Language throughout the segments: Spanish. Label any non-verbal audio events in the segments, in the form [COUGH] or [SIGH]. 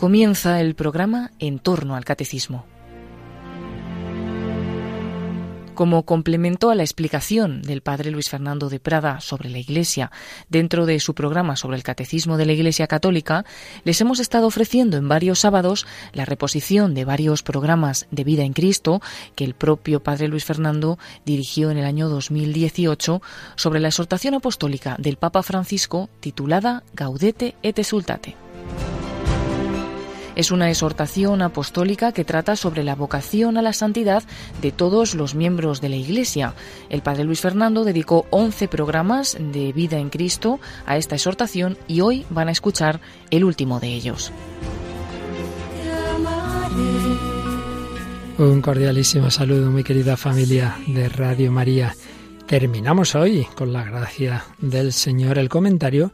Comienza el programa En torno al catecismo. Como complemento a la explicación del padre Luis Fernando de Prada sobre la Iglesia dentro de su programa sobre el catecismo de la Iglesia Católica, les hemos estado ofreciendo en varios sábados la reposición de varios programas de vida en Cristo que el propio padre Luis Fernando dirigió en el año 2018 sobre la exhortación apostólica del Papa Francisco titulada Gaudete et Exultate. Es una exhortación apostólica que trata sobre la vocación a la santidad de todos los miembros de la Iglesia. El padre Luis Fernando dedicó 11 programas de vida en Cristo a esta exhortación y hoy van a escuchar el último de ellos. Un cordialísimo saludo, mi querida familia de Radio María. Terminamos hoy, con la gracia del Señor, el comentario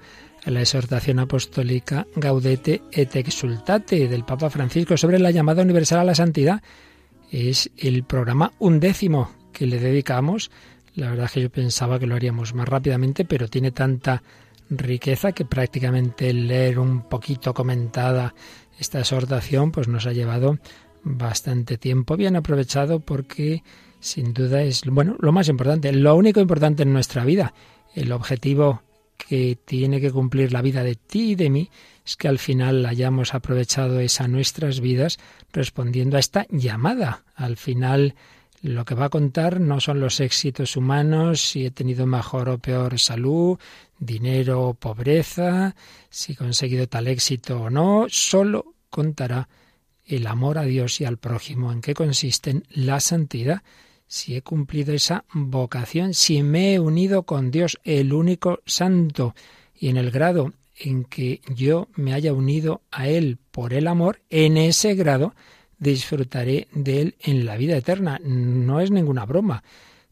la exhortación apostólica Gaudete et Exultate del Papa Francisco sobre la llamada universal a la santidad. Es el programa undécimo que le dedicamos. La verdad es que yo pensaba que lo haríamos más rápidamente, pero tiene tanta riqueza que prácticamente leer un poquito comentada esta exhortación pues nos ha llevado bastante tiempo bien aprovechado porque sin duda es bueno lo más importante lo único importante en nuestra vida el objetivo que tiene que cumplir la vida de ti y de mí es que al final hayamos aprovechado esa nuestras vidas respondiendo a esta llamada. Al final lo que va a contar no son los éxitos humanos, si he tenido mejor o peor salud, dinero o pobreza, si he conseguido tal éxito o no, solo contará el amor a Dios y al prójimo, en qué consiste la santidad si he cumplido esa vocación, si me he unido con Dios, el único santo, y en el grado en que yo me haya unido a Él por el amor, en ese grado disfrutaré de Él en la vida eterna. No es ninguna broma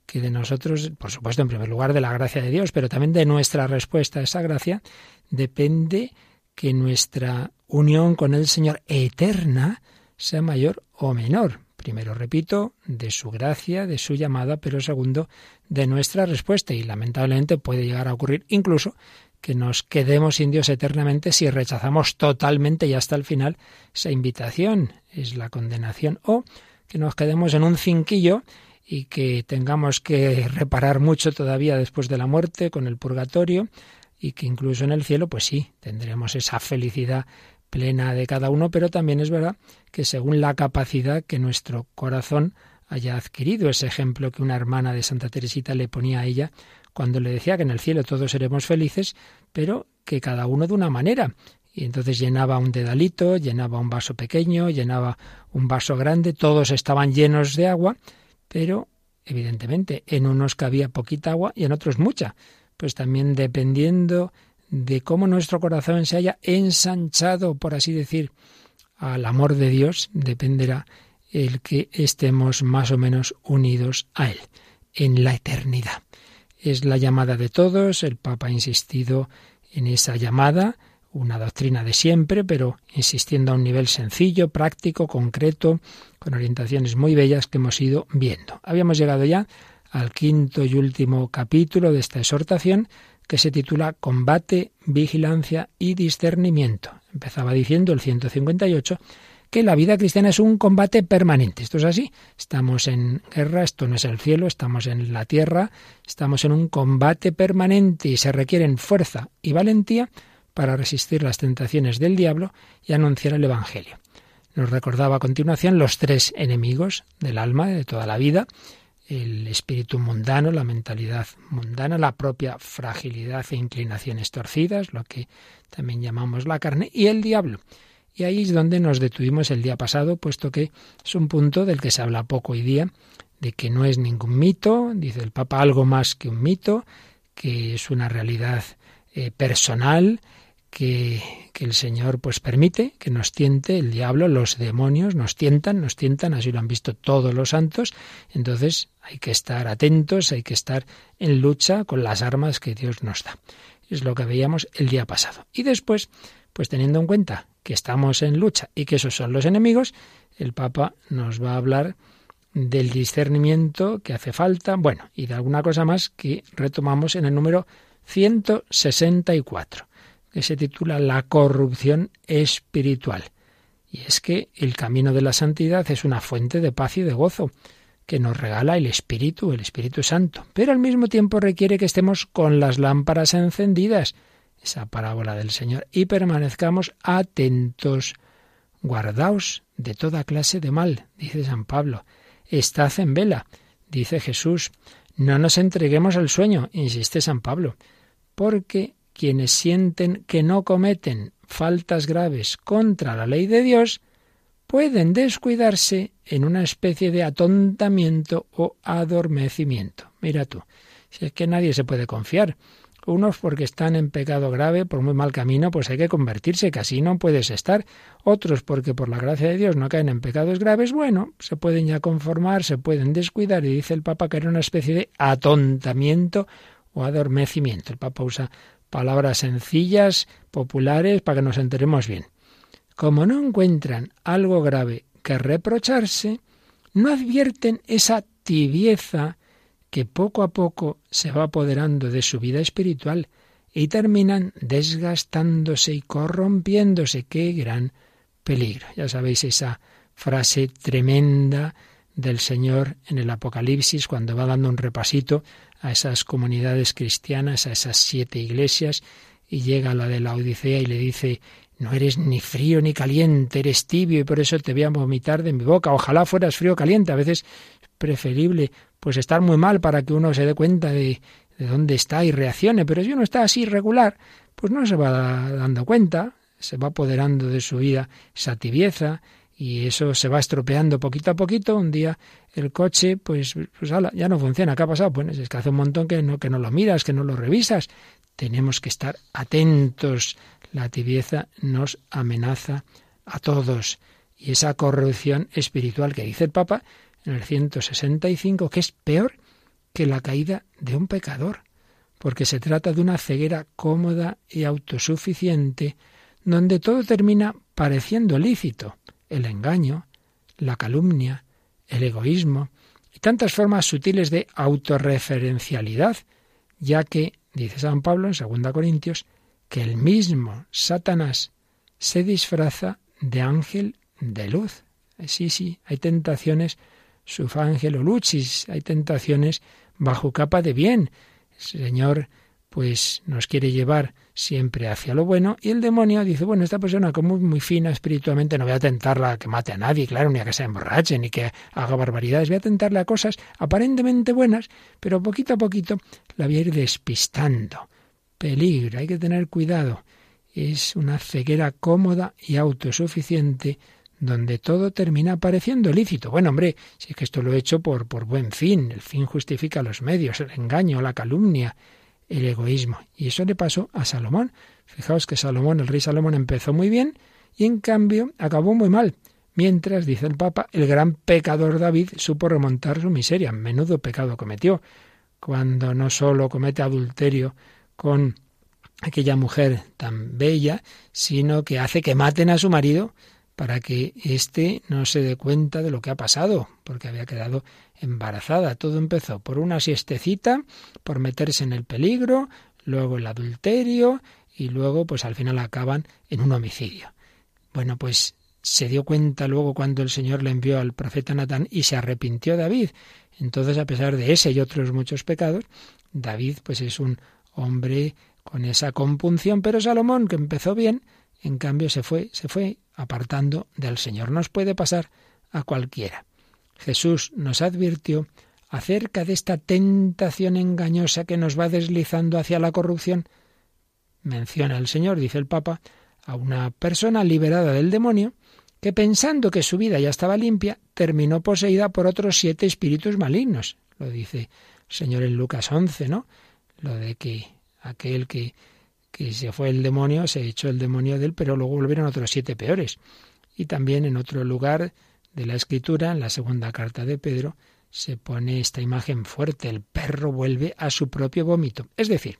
que de nosotros, por supuesto, en primer lugar, de la gracia de Dios, pero también de nuestra respuesta a esa gracia, depende que nuestra unión con el Señor eterna sea mayor o menor. Primero, repito, de su gracia, de su llamada, pero segundo, de nuestra respuesta. Y lamentablemente puede llegar a ocurrir incluso que nos quedemos sin Dios eternamente si rechazamos totalmente y hasta el final esa invitación, es la condenación, o que nos quedemos en un cinquillo y que tengamos que reparar mucho todavía después de la muerte con el purgatorio y que incluso en el cielo, pues sí, tendremos esa felicidad plena de cada uno, pero también es verdad que según la capacidad que nuestro corazón haya adquirido, ese ejemplo que una hermana de Santa Teresita le ponía a ella cuando le decía que en el cielo todos seremos felices, pero que cada uno de una manera. Y entonces llenaba un dedalito, llenaba un vaso pequeño, llenaba un vaso grande, todos estaban llenos de agua, pero evidentemente en unos cabía poquita agua y en otros mucha. Pues también dependiendo de cómo nuestro corazón se haya ensanchado, por así decir, al amor de Dios, dependerá el que estemos más o menos unidos a Él en la eternidad. Es la llamada de todos, el Papa ha insistido en esa llamada, una doctrina de siempre, pero insistiendo a un nivel sencillo, práctico, concreto, con orientaciones muy bellas que hemos ido viendo. Habíamos llegado ya al quinto y último capítulo de esta exhortación, que se titula Combate, Vigilancia y Discernimiento. Empezaba diciendo el 158 que la vida cristiana es un combate permanente. Esto es así. Estamos en guerra, esto no es el cielo, estamos en la tierra, estamos en un combate permanente y se requieren fuerza y valentía para resistir las tentaciones del diablo y anunciar el Evangelio. Nos recordaba a continuación los tres enemigos del alma de toda la vida, el espíritu mundano, la mentalidad mundana, la propia fragilidad e inclinaciones torcidas, lo que también llamamos la carne, y el diablo. Y ahí es donde nos detuvimos el día pasado, puesto que es un punto del que se habla poco hoy día, de que no es ningún mito, dice el Papa, algo más que un mito, que es una realidad eh, personal, que, que, el Señor pues permite que nos tiente el diablo, los demonios nos tientan, nos tientan, así lo han visto todos los santos, entonces hay que estar atentos, hay que estar en lucha con las armas que Dios nos da. Es lo que veíamos el día pasado. Y después, pues teniendo en cuenta que estamos en lucha y que esos son los enemigos, el Papa nos va a hablar del discernimiento que hace falta, bueno, y de alguna cosa más que retomamos en el número 164 que se titula La corrupción espiritual. Y es que el camino de la santidad es una fuente de paz y de gozo que nos regala el Espíritu, el Espíritu Santo, pero al mismo tiempo requiere que estemos con las lámparas encendidas, esa parábola del Señor, y permanezcamos atentos, guardaos de toda clase de mal, dice San Pablo, estad en vela, dice Jesús, no nos entreguemos al sueño, insiste San Pablo, porque quienes sienten que no cometen faltas graves contra la ley de Dios, pueden descuidarse en una especie de atontamiento o adormecimiento. Mira tú, si es que nadie se puede confiar. Unos porque están en pecado grave, por muy mal camino, pues hay que convertirse, que así no puedes estar. Otros porque por la gracia de Dios no caen en pecados graves, bueno, se pueden ya conformar, se pueden descuidar, y dice el Papa que era una especie de atontamiento o adormecimiento. El Papa usa palabras sencillas, populares, para que nos enteremos bien. Como no encuentran algo grave que reprocharse, no advierten esa tibieza que poco a poco se va apoderando de su vida espiritual y terminan desgastándose y corrompiéndose. ¡Qué gran peligro! Ya sabéis esa frase tremenda del Señor en el Apocalipsis cuando va dando un repasito a esas comunidades cristianas, a esas siete iglesias, y llega la de la Odisea y le dice, no eres ni frío ni caliente, eres tibio y por eso te voy a vomitar de mi boca. Ojalá fueras frío o caliente. A veces es preferible pues estar muy mal para que uno se dé cuenta de, de dónde está y reaccione. Pero si uno está así regular, pues no se va dando cuenta, se va apoderando de su vida esa tibieza, y eso se va estropeando poquito a poquito. Un día el coche, pues, pues ya no funciona. ¿Qué ha pasado? Pues es que hace un montón que no, que no lo miras, que no lo revisas. Tenemos que estar atentos. La tibieza nos amenaza a todos. Y esa corrupción espiritual que dice el Papa en el 165, que es peor que la caída de un pecador, porque se trata de una ceguera cómoda y autosuficiente, donde todo termina pareciendo lícito el engaño, la calumnia, el egoísmo y tantas formas sutiles de autorreferencialidad, ya que, dice San Pablo en 2 Corintios, que el mismo Satanás se disfraza de ángel de luz. Sí, sí, hay tentaciones o lucis, hay tentaciones bajo capa de bien. El Señor pues nos quiere llevar siempre hacia lo bueno y el demonio dice, bueno, esta persona como muy fina espiritualmente no voy a tentarla a que mate a nadie, claro, ni a que se emborrache, ni que haga barbaridades, voy a tentarle a cosas aparentemente buenas, pero poquito a poquito la voy a ir despistando. Peligro, hay que tener cuidado. Es una ceguera cómoda y autosuficiente donde todo termina pareciendo lícito. Bueno, hombre, si es que esto lo he hecho por, por buen fin, el fin justifica los medios, el engaño, la calumnia, el egoísmo. Y eso le pasó a Salomón. Fijaos que Salomón, el rey Salomón, empezó muy bien y en cambio acabó muy mal. Mientras, dice el Papa, el gran pecador David supo remontar su miseria. Menudo pecado cometió, cuando no solo comete adulterio con aquella mujer tan bella, sino que hace que maten a su marido para que éste no se dé cuenta de lo que ha pasado, porque había quedado embarazada. Todo empezó por una siestecita, por meterse en el peligro, luego el adulterio y luego pues al final acaban en un homicidio. Bueno, pues se dio cuenta luego cuando el Señor le envió al profeta Natán y se arrepintió David. Entonces, a pesar de ese y otros muchos pecados, David pues es un hombre con esa compunción, pero Salomón, que empezó bien, en cambio se fue, se fue apartando del Señor. Nos puede pasar a cualquiera. Jesús nos advirtió acerca de esta tentación engañosa que nos va deslizando hacia la corrupción. Menciona el Señor, dice el Papa, a una persona liberada del demonio que pensando que su vida ya estaba limpia, terminó poseída por otros siete espíritus malignos. Lo dice el Señor en Lucas 11, ¿no? Lo de que aquel que que se fue el demonio, se echó el demonio de él, pero luego volvieron otros siete peores. Y también en otro lugar de la escritura, en la segunda carta de Pedro, se pone esta imagen fuerte, el perro vuelve a su propio vómito. Es decir,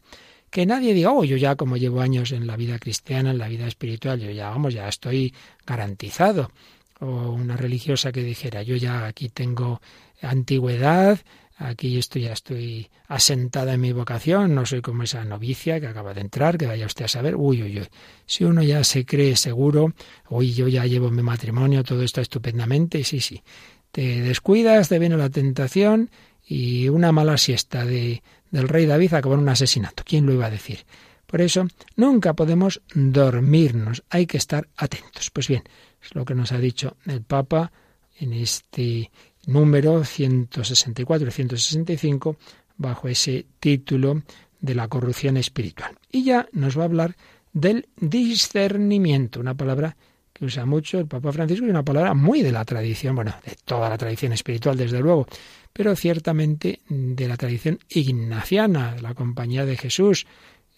que nadie diga, oh, yo ya como llevo años en la vida cristiana, en la vida espiritual, yo ya, vamos, ya estoy garantizado. O una religiosa que dijera, yo ya aquí tengo antigüedad, aquí esto ya estoy asentada en mi vocación, no soy como esa novicia que acaba de entrar, que vaya usted a saber, uy, uy, uy. Si uno ya se cree seguro, uy, yo ya llevo mi matrimonio, todo está estupendamente, sí, sí. Te descuidas, te viene la tentación y una mala siesta de, del rey David acabó en un asesinato. ¿Quién lo iba a decir? Por eso, nunca podemos dormirnos, hay que estar atentos. Pues bien, es lo que nos ha dicho el Papa en este número 164 y 165 bajo ese título de la corrupción espiritual. Y ya nos va a hablar del discernimiento, una palabra que usa mucho el Papa Francisco y una palabra muy de la tradición, bueno, de toda la tradición espiritual desde luego, pero ciertamente de la tradición ignaciana, de la Compañía de Jesús,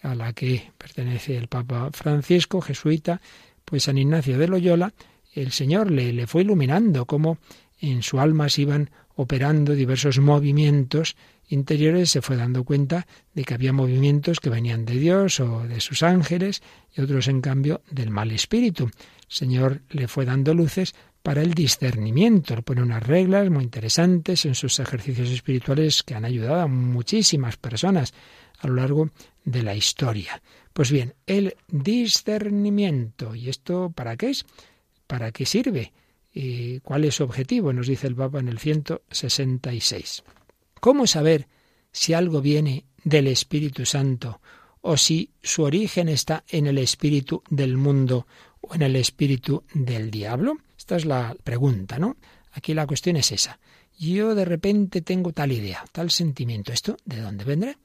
a la que pertenece el Papa Francisco, jesuita, pues San Ignacio de Loyola, el Señor le, le fue iluminando cómo en su alma se iban operando diversos movimientos interiores, se fue dando cuenta de que había movimientos que venían de Dios o de sus ángeles y otros, en cambio, del mal espíritu. El Señor le fue dando luces para el discernimiento. Le pone unas reglas muy interesantes en sus ejercicios espirituales que han ayudado a muchísimas personas a lo largo de la historia. Pues bien, el discernimiento. ¿Y esto para qué es? ¿Para qué sirve? ¿Y cuál es su objetivo? Nos dice el Papa en el 166. ¿Cómo saber si algo viene del Espíritu Santo o si su origen está en el espíritu del mundo o en el espíritu del diablo? Esta es la pregunta, ¿no? Aquí la cuestión es esa. Yo de repente tengo tal idea, tal sentimiento. ¿Esto de dónde vendrá?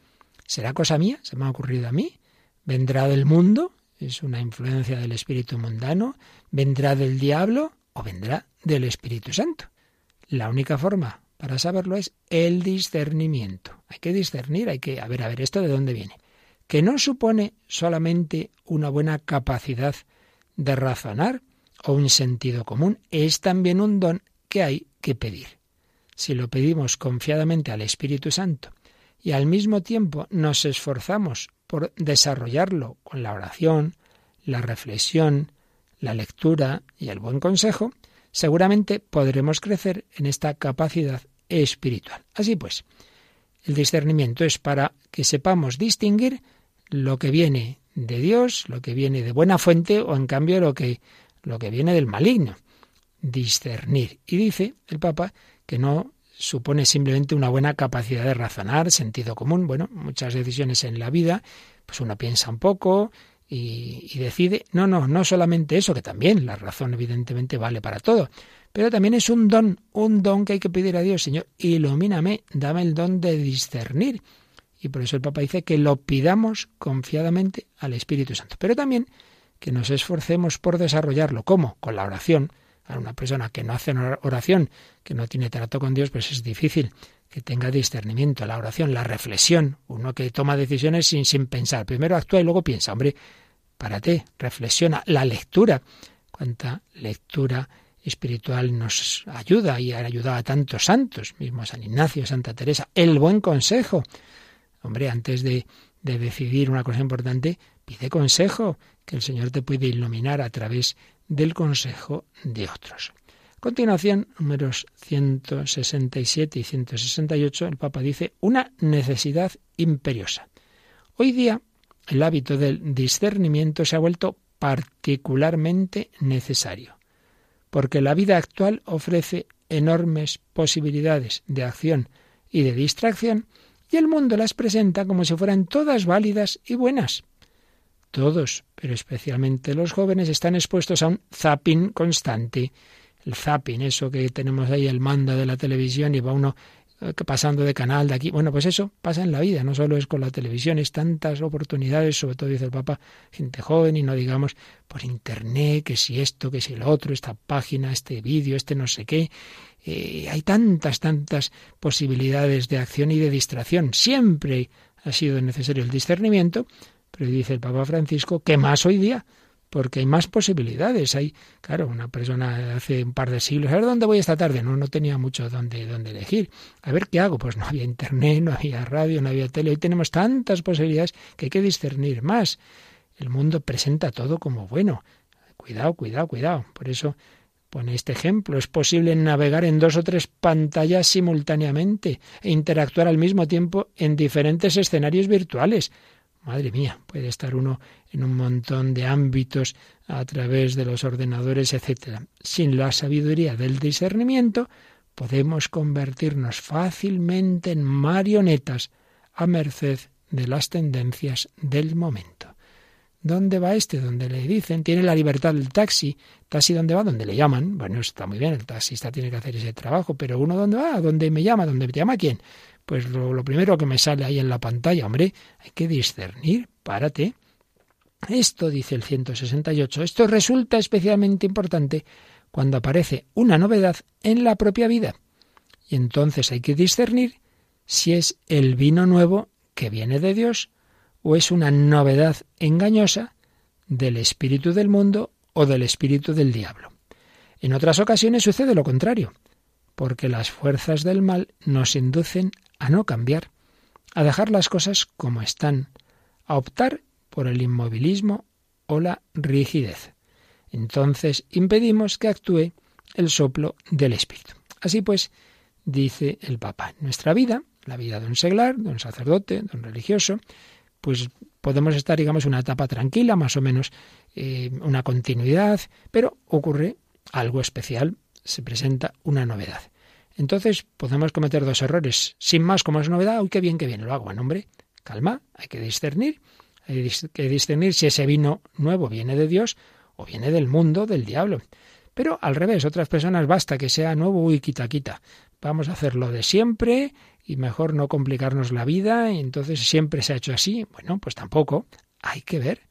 ¿Será cosa mía? ¿Se me ha ocurrido a mí? ¿Vendrá del mundo? ¿Es una influencia del espíritu mundano? ¿Vendrá del diablo? O vendrá del Espíritu Santo. La única forma para saberlo es el discernimiento. Hay que discernir, hay que, a ver, a ver, esto de dónde viene. Que no supone solamente una buena capacidad de razonar o un sentido común, es también un don que hay que pedir. Si lo pedimos confiadamente al Espíritu Santo y al mismo tiempo nos esforzamos por desarrollarlo con la oración, la reflexión, la lectura y el buen consejo, seguramente podremos crecer en esta capacidad espiritual. Así pues, el discernimiento es para que sepamos distinguir lo que viene de Dios, lo que viene de buena fuente o en cambio lo que, lo que viene del maligno. Discernir. Y dice el Papa que no supone simplemente una buena capacidad de razonar, sentido común. Bueno, muchas decisiones en la vida, pues uno piensa un poco, y, decide, no, no, no solamente eso, que también la razón evidentemente vale para todo, pero también es un don, un don que hay que pedir a Dios, Señor, ilumíname, dame el don de discernir. Y por eso el Papa dice que lo pidamos confiadamente al Espíritu Santo, pero también que nos esforcemos por desarrollarlo. ¿Cómo? Con la oración. A una persona que no hace oración, que no tiene trato con Dios, pues es difícil que tenga discernimiento, la oración, la reflexión, uno que toma decisiones sin, sin pensar. Primero actúa y luego piensa. Hombre, párate, reflexiona. La lectura, cuánta lectura espiritual nos ayuda y ha ayudado a tantos santos, mismo San Ignacio, Santa Teresa. El buen consejo. Hombre, antes de, de decidir una cosa importante, pide consejo, que el Señor te puede iluminar a través del consejo de otros. Continuación, números 167 y 168, el Papa dice una necesidad imperiosa. Hoy día el hábito del discernimiento se ha vuelto particularmente necesario, porque la vida actual ofrece enormes posibilidades de acción y de distracción, y el mundo las presenta como si fueran todas válidas y buenas. Todos, pero especialmente los jóvenes, están expuestos a un zapping constante. El zapping, eso que tenemos ahí, el mando de la televisión, y va uno eh, pasando de canal de aquí. Bueno, pues eso pasa en la vida, no solo es con la televisión, es tantas oportunidades, sobre todo dice el Papa, gente joven y no digamos por internet, que si esto, que si lo otro, esta página, este vídeo, este no sé qué. Eh, hay tantas, tantas posibilidades de acción y de distracción. Siempre ha sido necesario el discernimiento, pero dice el Papa Francisco que más hoy día porque hay más posibilidades. Hay, claro, una persona hace un par de siglos, a ver dónde voy esta tarde. No, no tenía mucho dónde, dónde elegir. A ver qué hago. Pues no había internet, no había radio, no había tele. Hoy tenemos tantas posibilidades que hay que discernir más. El mundo presenta todo como bueno. Cuidado, cuidado, cuidado. Por eso Pone este ejemplo. Es posible navegar en dos o tres pantallas simultáneamente e interactuar al mismo tiempo en diferentes escenarios virtuales. Madre mía, puede estar uno en un montón de ámbitos a través de los ordenadores, etc. Sin la sabiduría del discernimiento, podemos convertirnos fácilmente en marionetas a merced de las tendencias del momento. ¿Dónde va este? Donde le dicen, tiene la libertad del taxi. ¿Taxi dónde va? Donde le llaman. Bueno, está muy bien, el taxista tiene que hacer ese trabajo, pero uno dónde va? ¿Dónde me llama? ¿Dónde me llama quién? Pues lo, primero que me sale ahí en la pantalla, hombre, hay que discernir, párate. Esto, dice el 168, esto resulta especialmente importante cuando aparece una novedad en la propia vida. Y entonces hay que discernir si es el vino nuevo que viene de Dios o es una novedad engañosa del espíritu del mundo o del espíritu del diablo. En otras ocasiones sucede lo contrario, porque las fuerzas del mal nos inducen a no cambiar, a dejar las cosas como están, a optar por el inmovilismo o la rigidez. Entonces impedimos que actúe el soplo del Espíritu. Así pues, dice el Papa, nuestra vida, la vida de un seglar, de un sacerdote, de un religioso, pues podemos estar, digamos, una etapa tranquila, más o menos eh, una continuidad, pero ocurre algo especial, se presenta una novedad. Entonces podemos cometer dos errores. Sin más, como es novedad, uy, qué bien, qué bien, lo hago. Bueno, hombre, calma, hay que discernir. Hay que discernir si ese vino nuevo viene de Dios o viene del mundo, del diablo. Pero al revés, otras personas basta que sea nuevo, uy, quita, quita. Vamos a hacer lo de siempre y mejor no complicarnos la vida y entonces siempre se ha hecho así. Bueno, pues tampoco. Hay que ver,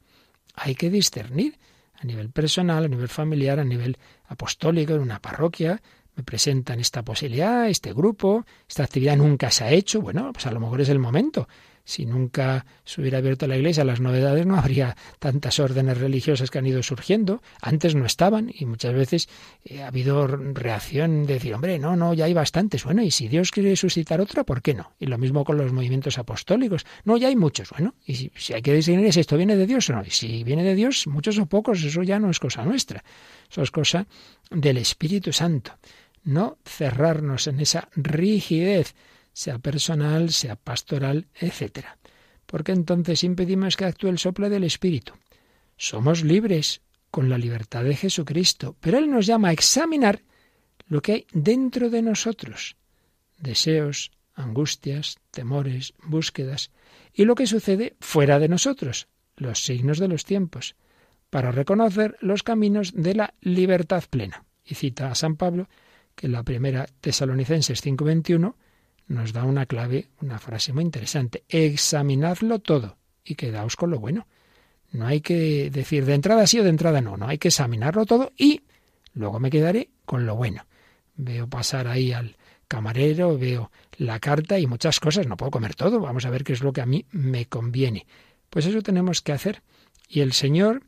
hay que discernir a nivel personal, a nivel familiar, a nivel apostólico, en una parroquia. Me presentan esta posibilidad, este grupo, esta actividad nunca se ha hecho. Bueno, pues a lo mejor es el momento. Si nunca se hubiera abierto la iglesia las novedades, no habría tantas órdenes religiosas que han ido surgiendo. Antes no estaban y muchas veces eh, ha habido reacción de decir, hombre, no, no, ya hay bastantes. Bueno, y si Dios quiere suscitar otra, ¿por qué no? Y lo mismo con los movimientos apostólicos. No, ya hay muchos. Bueno, y si, hay que decidir si esto viene de Dios o no. Y si viene de Dios, muchos o pocos, eso ya no es cosa nuestra. Eso es cosa del Espíritu Santo. No cerrarnos en esa rigidez sea personal, sea pastoral, etc. Porque entonces impedimos que actúe el soplo del Espíritu. Somos libres con la libertad de Jesucristo, pero Él nos llama a examinar lo que hay dentro de nosotros, deseos, angustias, temores, búsquedas, y lo que sucede fuera de nosotros, los signos de los tiempos, para reconocer los caminos de la libertad plena. Y cita a San Pablo que la primera Tesalonicenses 5:21 nos da una clave, una frase muy interesante. Examinadlo todo y quedaos con lo bueno. No hay que decir de entrada sí o de entrada no, no hay que examinarlo todo y luego me quedaré con lo bueno. Veo pasar ahí al camarero, veo la carta y muchas cosas, no puedo comer todo, vamos a ver qué es lo que a mí me conviene. Pues eso tenemos que hacer. Y el Señor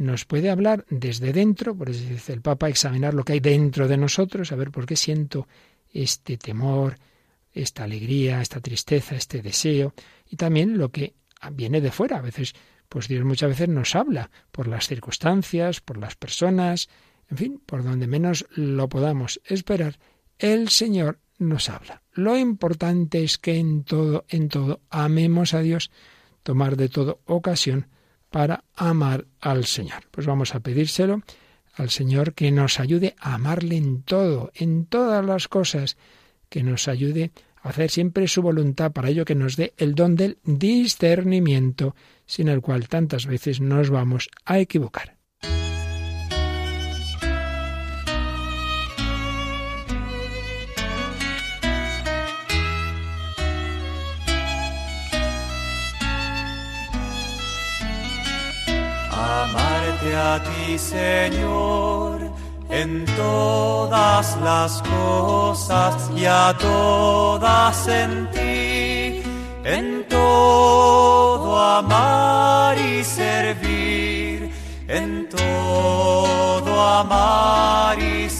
nos puede hablar desde dentro, por eso dice el Papa, examinar lo que hay dentro de nosotros, a ver por qué siento este temor, esta alegría, esta tristeza, este deseo, y también lo que viene de fuera. A veces, pues Dios muchas veces nos habla por las circunstancias, por las personas, en fin, por donde menos lo podamos esperar, el Señor nos habla. Lo importante es que en todo, en todo, amemos a Dios, tomar de todo ocasión para amar al Señor. Pues vamos a pedírselo al Señor que nos ayude a amarle en todo, en todas las cosas, que nos ayude a hacer siempre su voluntad, para ello que nos dé el don del discernimiento, sin el cual tantas veces nos vamos a equivocar. Amarte a ti, Señor en todas las cosas y a todas en ti, en todo amar y servir, en todo amar y servir.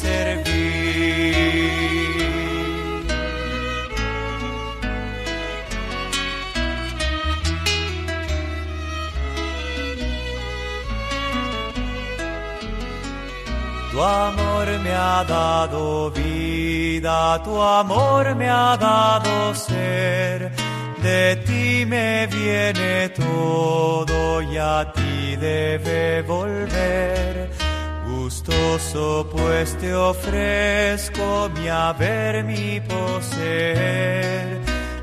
Tu amor me ha dado vida, tu amor me ha dado ser. De ti me viene todo y a ti debe volver. Gustoso pues te ofrezco mi haber, mi poseer.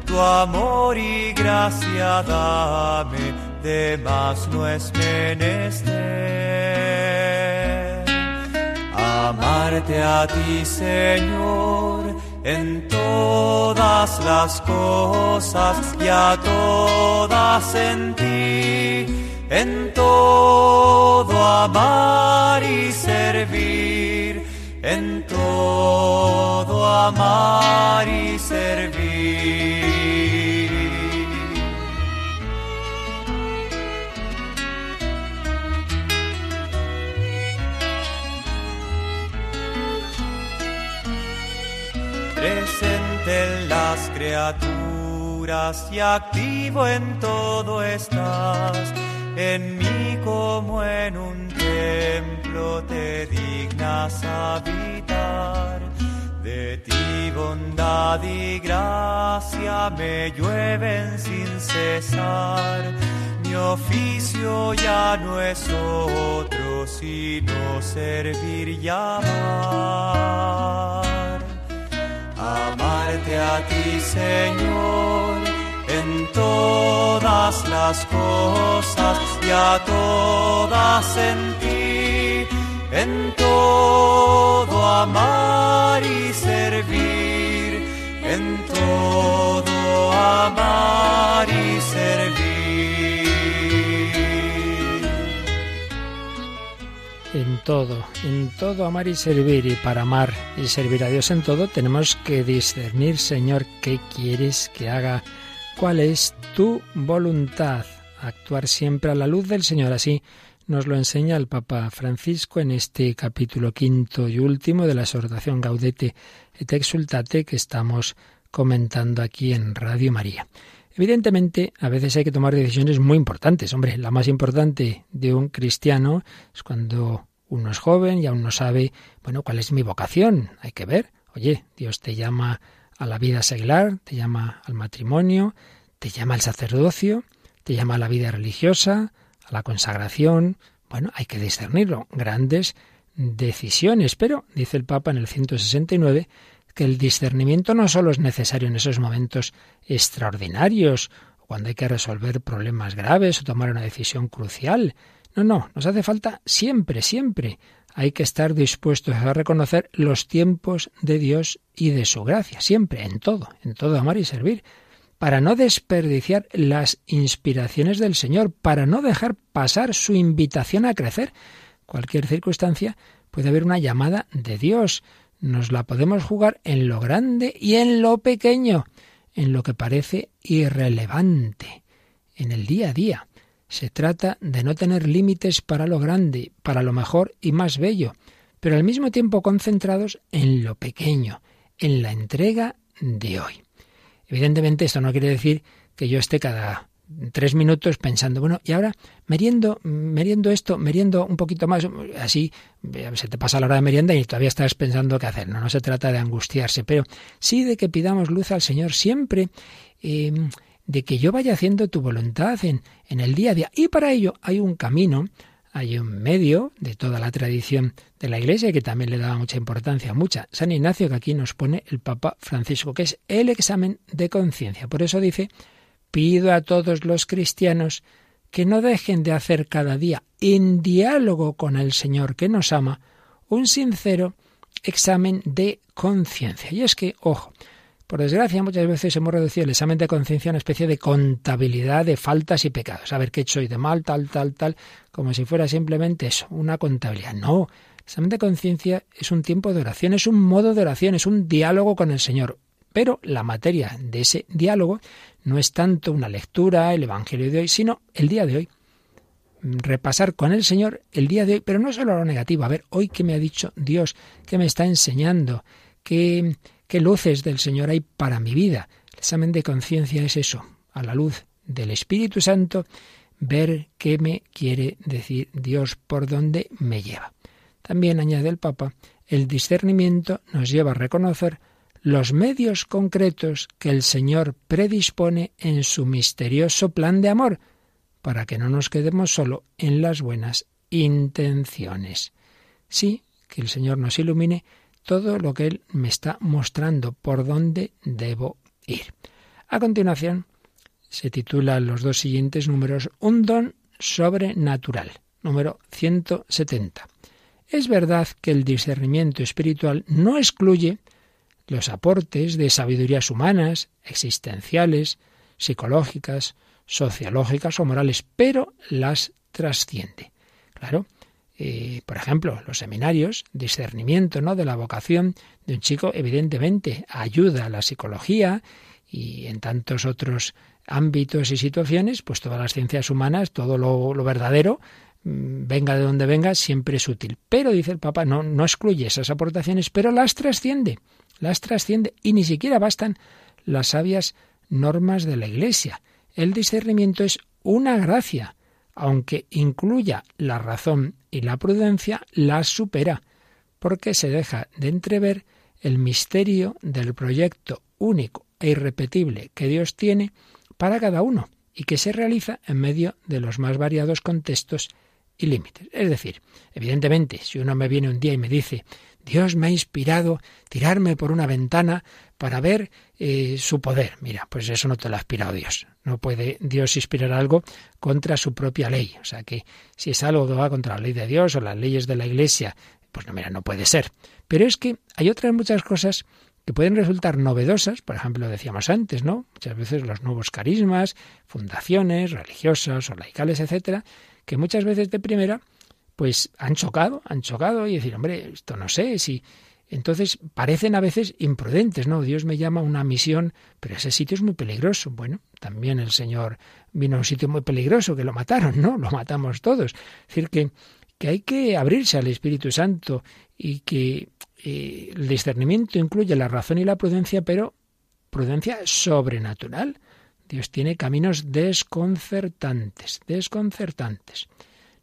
Tu amor y gracia dame, de más no es menester amarte a ti, Señor, en todas las cosas y a todas en ti, en todo amar y servir, en todo amar y servir. Criaturas y activo en todo estás. En mí como en un templo te dignas habitar. De ti bondad y gracia me llueven sin cesar. Mi oficio ya no es otro sino servir y amar amarte a ti, Señor, en todas las cosas y a todas en ti, en todo amar y servir, en todo amar y servir. En todo, en todo amar y servir. Y para amar y servir a Dios en todo tenemos que discernir, Señor, qué quieres que haga, cuál es tu voluntad. Actuar siempre a la luz del Señor. Así nos lo enseña el Papa Francisco en este capítulo quinto y último de la exhortación Gaudete et Exultate que estamos comentando aquí en Radio María. Evidentemente, a veces hay que tomar decisiones muy importantes. Hombre, la más importante de un cristiano es cuando uno es joven y aún no sabe, bueno, cuál es mi vocación. Hay que ver, oye, Dios te llama a la vida seglar, te llama al matrimonio, te llama al sacerdocio, te llama a la vida religiosa, a la consagración. Bueno, hay que discernirlo. Grandes decisiones. Pero, dice el Papa en el 169, que el discernimiento no solo es necesario en esos momentos extraordinarios, cuando hay que resolver problemas graves o tomar una decisión crucial. No, no, nos hace falta siempre, siempre. Hay que estar dispuestos a reconocer los tiempos de Dios y de su gracia, siempre, en todo, en todo amar y servir, para no desperdiciar las inspiraciones del Señor, para no dejar pasar su invitación a crecer. Cualquier circunstancia puede haber una llamada de Dios, nos la podemos jugar en lo grande y en lo pequeño, en lo que parece irrelevante, en el día a día. Se trata de no tener límites para lo grande, para lo mejor y más bello, pero al mismo tiempo concentrados en lo pequeño, en la entrega de hoy. Evidentemente esto no quiere decir que yo esté cada tres minutos pensando, bueno, y ahora meriendo, meriendo esto, meriendo un poquito más, así se te pasa la hora de merienda y todavía estás pensando qué hacer. No, no se trata de angustiarse, pero sí de que pidamos luz al Señor siempre, em, de que yo vaya haciendo tu voluntad en, en el día a día. Y para ello hay un camino, hay un medio de toda la tradición de la Iglesia que también le daba mucha importancia, mucha. San Ignacio que aquí nos pone el Papa Francisco, que es el examen de conciencia. Por eso dice Pido a todos los cristianos que no dejen de hacer cada día, en diálogo con el Señor que nos ama, un sincero examen de conciencia. Y es que, ojo, por desgracia muchas veces hemos reducido el examen de conciencia a una especie de contabilidad de faltas y pecados. A ver qué he hecho hoy de mal, tal, tal, tal, como si fuera simplemente eso, una contabilidad. No, el examen de conciencia es un tiempo de oración, es un modo de oración, es un diálogo con el Señor. Pero la materia de ese diálogo no es tanto una lectura, el Evangelio de hoy, sino el día de hoy. Repasar con el Señor el día de hoy, pero no solo lo negativo. A ver, hoy qué me ha dicho Dios, qué me está enseñando, qué, qué luces del Señor hay para mi vida. El examen de conciencia es eso, a la luz del Espíritu Santo, ver qué me quiere decir Dios, por dónde me lleva. También, añade el Papa, el discernimiento nos lleva a reconocer los medios concretos que el Señor predispone en su misterioso plan de amor, para que no nos quedemos solo en las buenas intenciones. Sí, que el Señor nos ilumine todo lo que Él me está mostrando, por dónde debo ir. A continuación, se titulan los dos siguientes números Un don sobrenatural, número 170. Es verdad que el discernimiento espiritual no excluye los aportes de sabidurías humanas, existenciales, psicológicas, sociológicas o morales, pero las trasciende. Claro, eh, por ejemplo, los seminarios, discernimiento ¿no? de la vocación de un chico, evidentemente ayuda a la psicología y en tantos otros ámbitos y situaciones, pues todas las ciencias humanas, todo lo, lo verdadero, mm, venga de donde venga, siempre es útil. Pero, dice el Papa, no, no excluye esas aportaciones, pero las trasciende, las trasciende y ni siquiera bastan las sabias normas de la Iglesia. El discernimiento es una gracia, aunque incluya la razón y la prudencia, las supera, porque se deja de entrever el misterio del proyecto único e irrepetible que Dios tiene para cada uno y que se realiza en medio de los más variados contextos y límites. Es decir, evidentemente, si uno me viene un día y me dice, Dios me ha inspirado tirarme por una ventana para ver eh, su poder. Mira, pues eso no te lo ha inspirado Dios. No puede Dios inspirar algo contra su propia ley. O sea que si es algo que va contra la ley de Dios o las leyes de la Iglesia, pues no, mira, no puede ser. Pero es que hay otras muchas cosas que pueden resultar novedosas, por ejemplo, decíamos antes, ¿no? Muchas veces los nuevos carismas, fundaciones religiosas o laicales, etcétera, que muchas veces de primera pues han chocado, han chocado y decir, hombre, esto no sé si entonces parecen a veces imprudentes, ¿no? Dios me llama a una misión, pero ese sitio es muy peligroso. Bueno, también el Señor vino a un sitio muy peligroso, que lo mataron, ¿no? Lo matamos todos. Es decir, que, que hay que abrirse al Espíritu Santo y que eh, el discernimiento incluye la razón y la prudencia, pero prudencia sobrenatural. Dios tiene caminos desconcertantes, desconcertantes.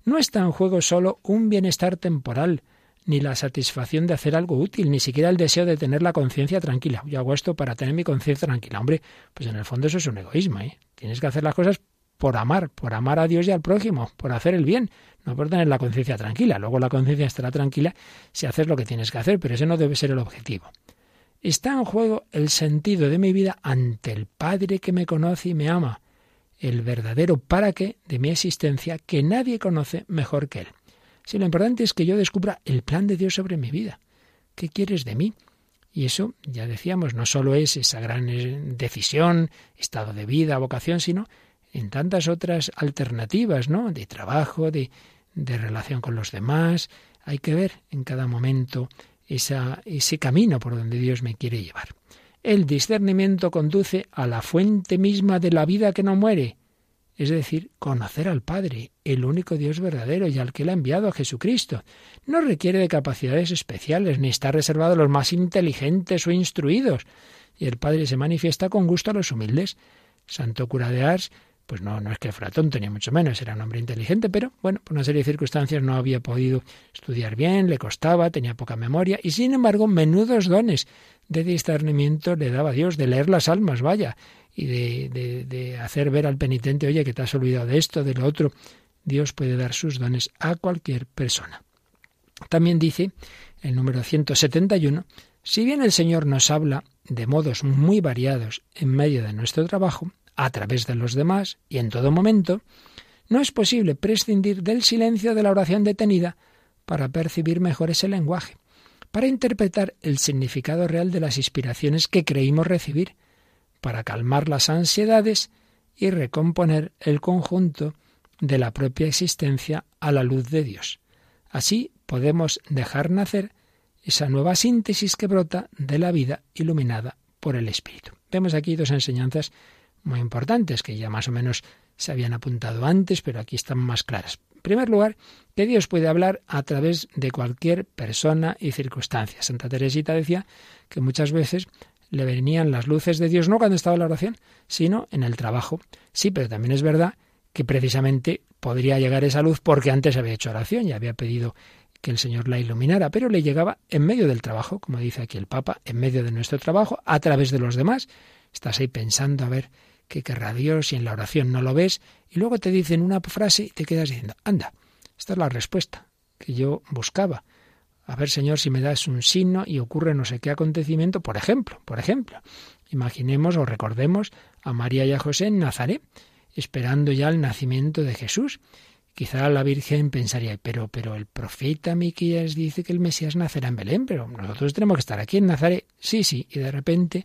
No está en juego solo un bienestar temporal, ni la satisfacción de hacer algo útil, ni siquiera el deseo de tener la conciencia tranquila. Yo hago esto para tener mi conciencia tranquila. Hombre, pues en el fondo eso es un egoísmo. ¿eh? Tienes que hacer las cosas por amar, por amar a Dios y al prójimo, por hacer el bien, no por tener la conciencia tranquila. Luego la conciencia estará tranquila si haces lo que tienes que hacer, pero ese no debe ser el objetivo. Está en juego el sentido de mi vida ante el Padre que me conoce y me ama, el verdadero para qué de mi existencia que nadie conoce mejor que Él. Si lo importante es que yo descubra el plan de Dios sobre mi vida. ¿Qué quieres de mí? Y eso, ya decíamos, no solo es esa gran eh, decisión, estado de vida, vocación, sino en tantas otras alternativas, ¿no? De trabajo, de, de relación con los demás. Hay que ver en cada momento esa, ese camino por donde Dios me quiere llevar. El discernimiento conduce a la fuente misma de la vida que no muere, es decir, conocer al Padre, el único Dios verdadero y al que Él ha enviado a Jesucristo. No requiere de capacidades especiales, ni está reservado a los más inteligentes o instruidos. Y el Padre se manifiesta con gusto a los humildes. Santo cura de Ars pues no, no es que fuera tonto, ni mucho menos, era un hombre inteligente, pero bueno, por una serie de circunstancias no había podido estudiar bien, le costaba, tenía poca memoria, y sin embargo, menudos dones de discernimiento le daba Dios, de leer las almas, vaya, y de, de, de hacer ver al penitente, oye, que te has olvidado de esto, de lo otro. Dios puede dar sus dones a cualquier persona. También dice el número 171, si bien el Señor nos habla de modos muy variados en medio de nuestro trabajo, a través de los demás y en todo momento, no es posible prescindir del silencio de la oración detenida para percibir mejor ese lenguaje, para interpretar el significado real de las inspiraciones que creímos recibir, para calmar las ansiedades y recomponer el conjunto de la propia existencia a la luz de Dios. Así podemos dejar nacer esa nueva síntesis que brota de la vida iluminada por el Espíritu. Vemos aquí dos enseñanzas muy importantes que ya más o menos se habían apuntado antes, pero aquí están más claras. En primer lugar, que Dios puede hablar a través de cualquier persona y circunstancia. Santa Teresita decía que muchas veces le venían las luces de Dios no cuando estaba en la oración, sino en el trabajo. Sí, pero también es verdad que precisamente podría llegar esa luz porque antes había hecho oración y había pedido que el Señor la iluminara, pero le llegaba en medio del trabajo, como dice aquí el Papa, en medio de nuestro trabajo, a través de los demás. Estás ahí pensando a ver qué querrá Dios y en la oración no lo ves, y luego te dicen una frase y te quedas diciendo, anda, esta es la respuesta que yo buscaba. A ver, Señor, si me das un signo y ocurre no sé qué acontecimiento, por ejemplo, por ejemplo. Imaginemos o recordemos a María y a José en Nazaret, esperando ya el nacimiento de Jesús. Quizá la Virgen pensaría, pero, pero el profeta Miquías dice que el Mesías nacerá en Belén, pero nosotros tenemos que estar aquí en Nazaret. Sí, sí, y de repente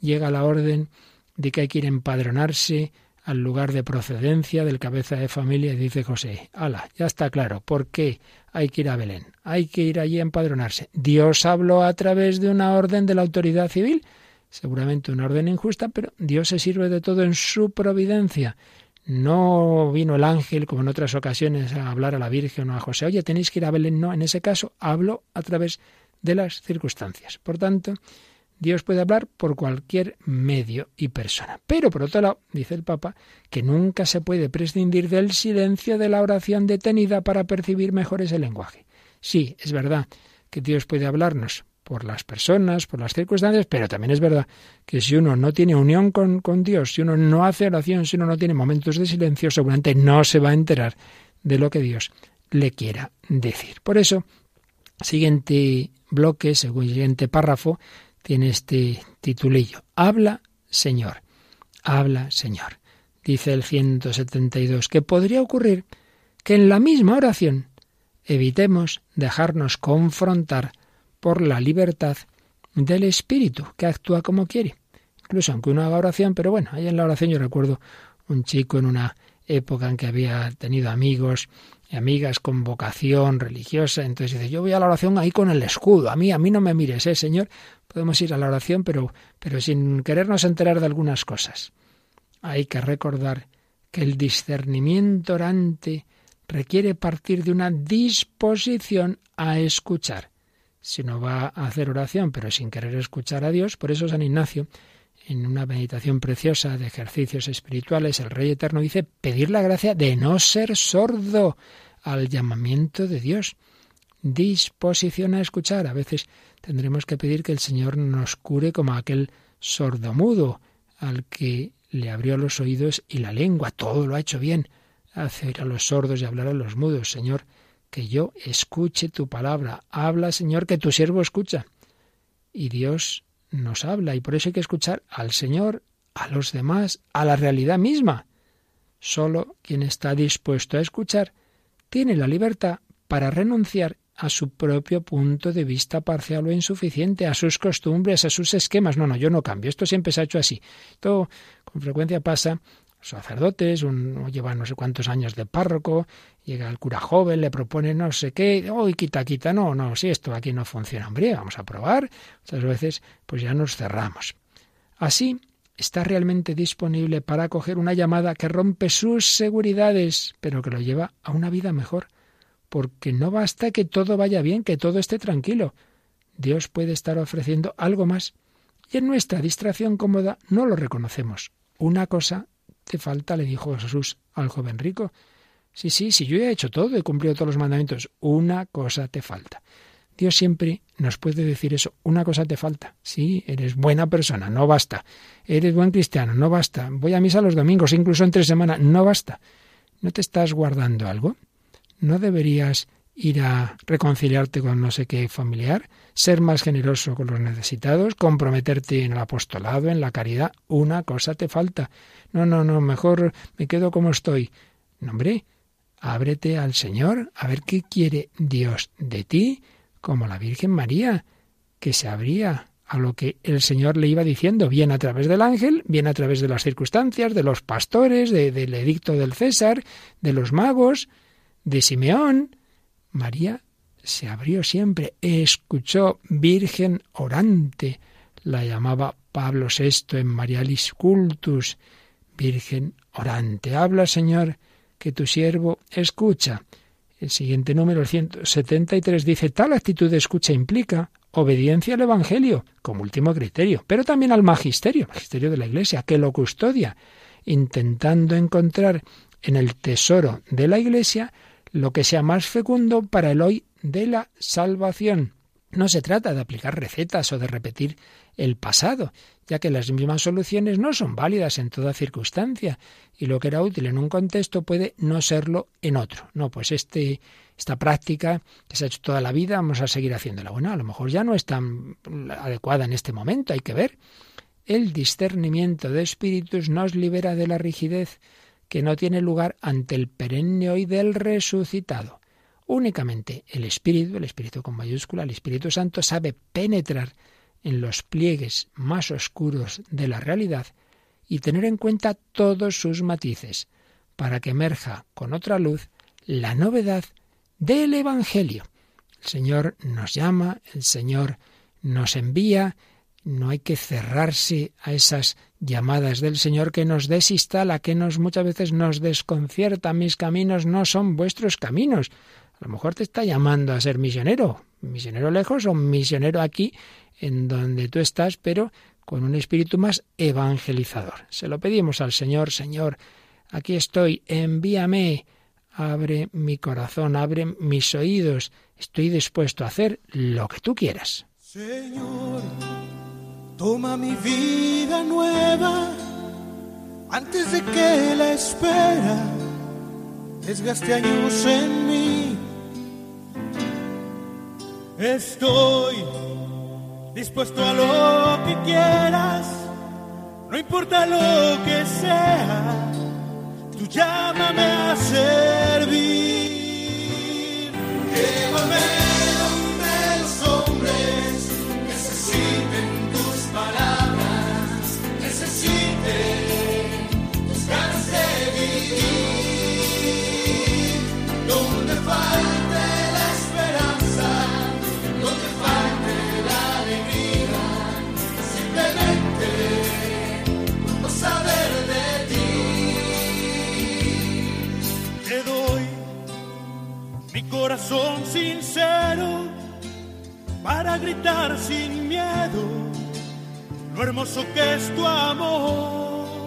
llega la orden de que hay que ir a empadronarse al lugar de procedencia del cabeza de familia y dice José, ala, ya está claro, ¿por qué hay que ir a Belén? Hay que ir allí a empadronarse. Dios habló a través de una orden de la autoridad civil, seguramente una orden injusta, pero Dios se sirve de todo en su providencia. No vino el ángel, como en otras ocasiones, a hablar a la Virgen o a José, oye, tenéis que ir a Belén. No, en ese caso hablo a través de las circunstancias. Por tanto, Dios puede hablar por cualquier medio y persona. Pero, por otro lado, dice el Papa, que nunca se puede prescindir del silencio de la oración detenida para percibir mejor ese lenguaje. Sí, es verdad que Dios puede hablarnos por las personas, por las circunstancias, pero también es verdad que si uno no tiene unión con, Dios, si uno no hace oración, si uno no tiene momentos de silencio, seguramente no se va a enterar de lo que Dios le quiera decir. Por eso, siguiente bloque, siguiente párrafo, tiene este titulillo. Habla, Señor. Habla, Señor. Dice el 172, que podría ocurrir que en la misma oración evitemos dejarnos confrontar por la libertad del espíritu, que actúa como quiere. Incluso aunque uno haga oración, pero bueno, ahí en la oración yo recuerdo un chico en una época en que había tenido amigos amigas con vocación religiosa, entonces dice, yo voy a la oración ahí con el escudo, a mí, a mí no me mires, eh, Señor, podemos ir a la oración, pero, pero sin querernos enterar de algunas cosas. Hay que recordar que el discernimiento orante requiere partir de una disposición a escuchar si no va a hacer oración, pero sin querer escuchar a Dios. Por eso San Ignacio, en una meditación preciosa de ejercicios espirituales, el Rey Eterno dice pedir la gracia de no ser sordo al llamamiento de Dios. Disposición a escuchar. A veces tendremos que pedir que el Señor nos cure como aquel sordo mudo al que le abrió los oídos y la lengua. Todo lo ha hecho bien. Hacer a los sordos y hablar a los mudos. Señor, que yo escuche tu palabra. Habla, Señor, que tu siervo escucha. Y Dios nos habla, y por eso hay que escuchar al Señor, a los demás, a la realidad misma. Solo quien está dispuesto a escuchar tiene la libertad para renunciar a su propio punto de vista parcial o insuficiente, a sus costumbres, a sus esquemas. No, no, yo no cambio. Esto siempre se ha hecho así. Esto con frecuencia pasa sacerdotes, un, lleva no sé cuántos años de párroco, llega el cura joven, le propone no sé qué, hoy quita, quita, no, no, si esto aquí no funciona, hombre, vamos a probar. Muchas veces pues ya nos cerramos. Así está realmente disponible para acoger una llamada que rompe sus seguridades, pero que lo lleva a una vida mejor, porque no basta que todo vaya bien, que todo esté tranquilo. Dios puede estar ofreciendo algo más. Y en nuestra distracción cómoda no lo reconocemos. Una cosa te falta? le dijo Jesús al joven rico. Sí, sí, sí, yo he hecho todo, he cumplido todos los mandamientos. Una cosa te falta. Dios siempre nos puede decir eso, una cosa te falta. Sí, eres buena persona, no basta. Eres buen cristiano, no basta. Voy a misa los domingos, incluso entre semana, no basta. ¿No te estás guardando algo? ¿No deberías ir a reconciliarte con no sé qué familiar, ser más generoso con los necesitados, comprometerte en el apostolado, en la caridad, una cosa te falta. No, no, no, mejor me quedo como estoy. No, hombre, ábrete al Señor, a ver qué quiere Dios de ti, como la Virgen María, que se abría a lo que el Señor le iba diciendo, bien a través del ángel, bien a través de las circunstancias, de los pastores, del edicto del César, de los magos, de Simeón, María se abrió siempre, escuchó Virgen orante, la llamaba Pablo VI en Marialis Cultus, Virgen orante. Habla, Señor, que tu siervo escucha. El siguiente número, el 173, dice, tal actitud de escucha implica obediencia al Evangelio como último criterio, pero también al magisterio, magisterio de la Iglesia, que lo custodia, intentando encontrar en el tesoro de la Iglesia lo que sea más fecundo para el hoy de la salvación. No se trata de aplicar recetas o de repetir el pasado, ya que las mismas soluciones no son válidas en toda circunstancia y lo que era útil en un contexto puede no serlo en otro. No, pues este, esta práctica que se ha hecho toda la vida, vamos a seguir haciéndola. Bueno, a lo mejor ya no es tan adecuada en este momento, hay que ver. El discernimiento de espíritus nos libera de la rigidez que no tiene lugar ante el perenne hoy del resucitado. Únicamente el Espíritu, el Espíritu con mayúscula, el Espíritu Santo sabe penetrar en los pliegues más oscuros de la realidad y tener en cuenta todos sus matices, para que emerja con otra luz la novedad del Evangelio. El Señor nos llama, el Señor nos envía, no hay que cerrarse a esas llamadas del Señor que nos desinstala, que nos muchas veces nos desconcierta. Mis caminos no son vuestros caminos. A lo mejor te está llamando a ser misionero, misionero lejos o misionero aquí en donde tú estás, pero con un espíritu más evangelizador. Se lo pedimos al Señor, Señor, aquí estoy, envíame, abre mi corazón, abre mis oídos, estoy dispuesto a hacer lo que tú quieras. Señor, toma mi vida nueva antes de que la espera desgaste años en mí. Estoy dispuesto a lo que quieras, no importa lo que sea, tú llámame a servir. Llévame. Corazón sincero para gritar sin miedo lo hermoso que es tu amor.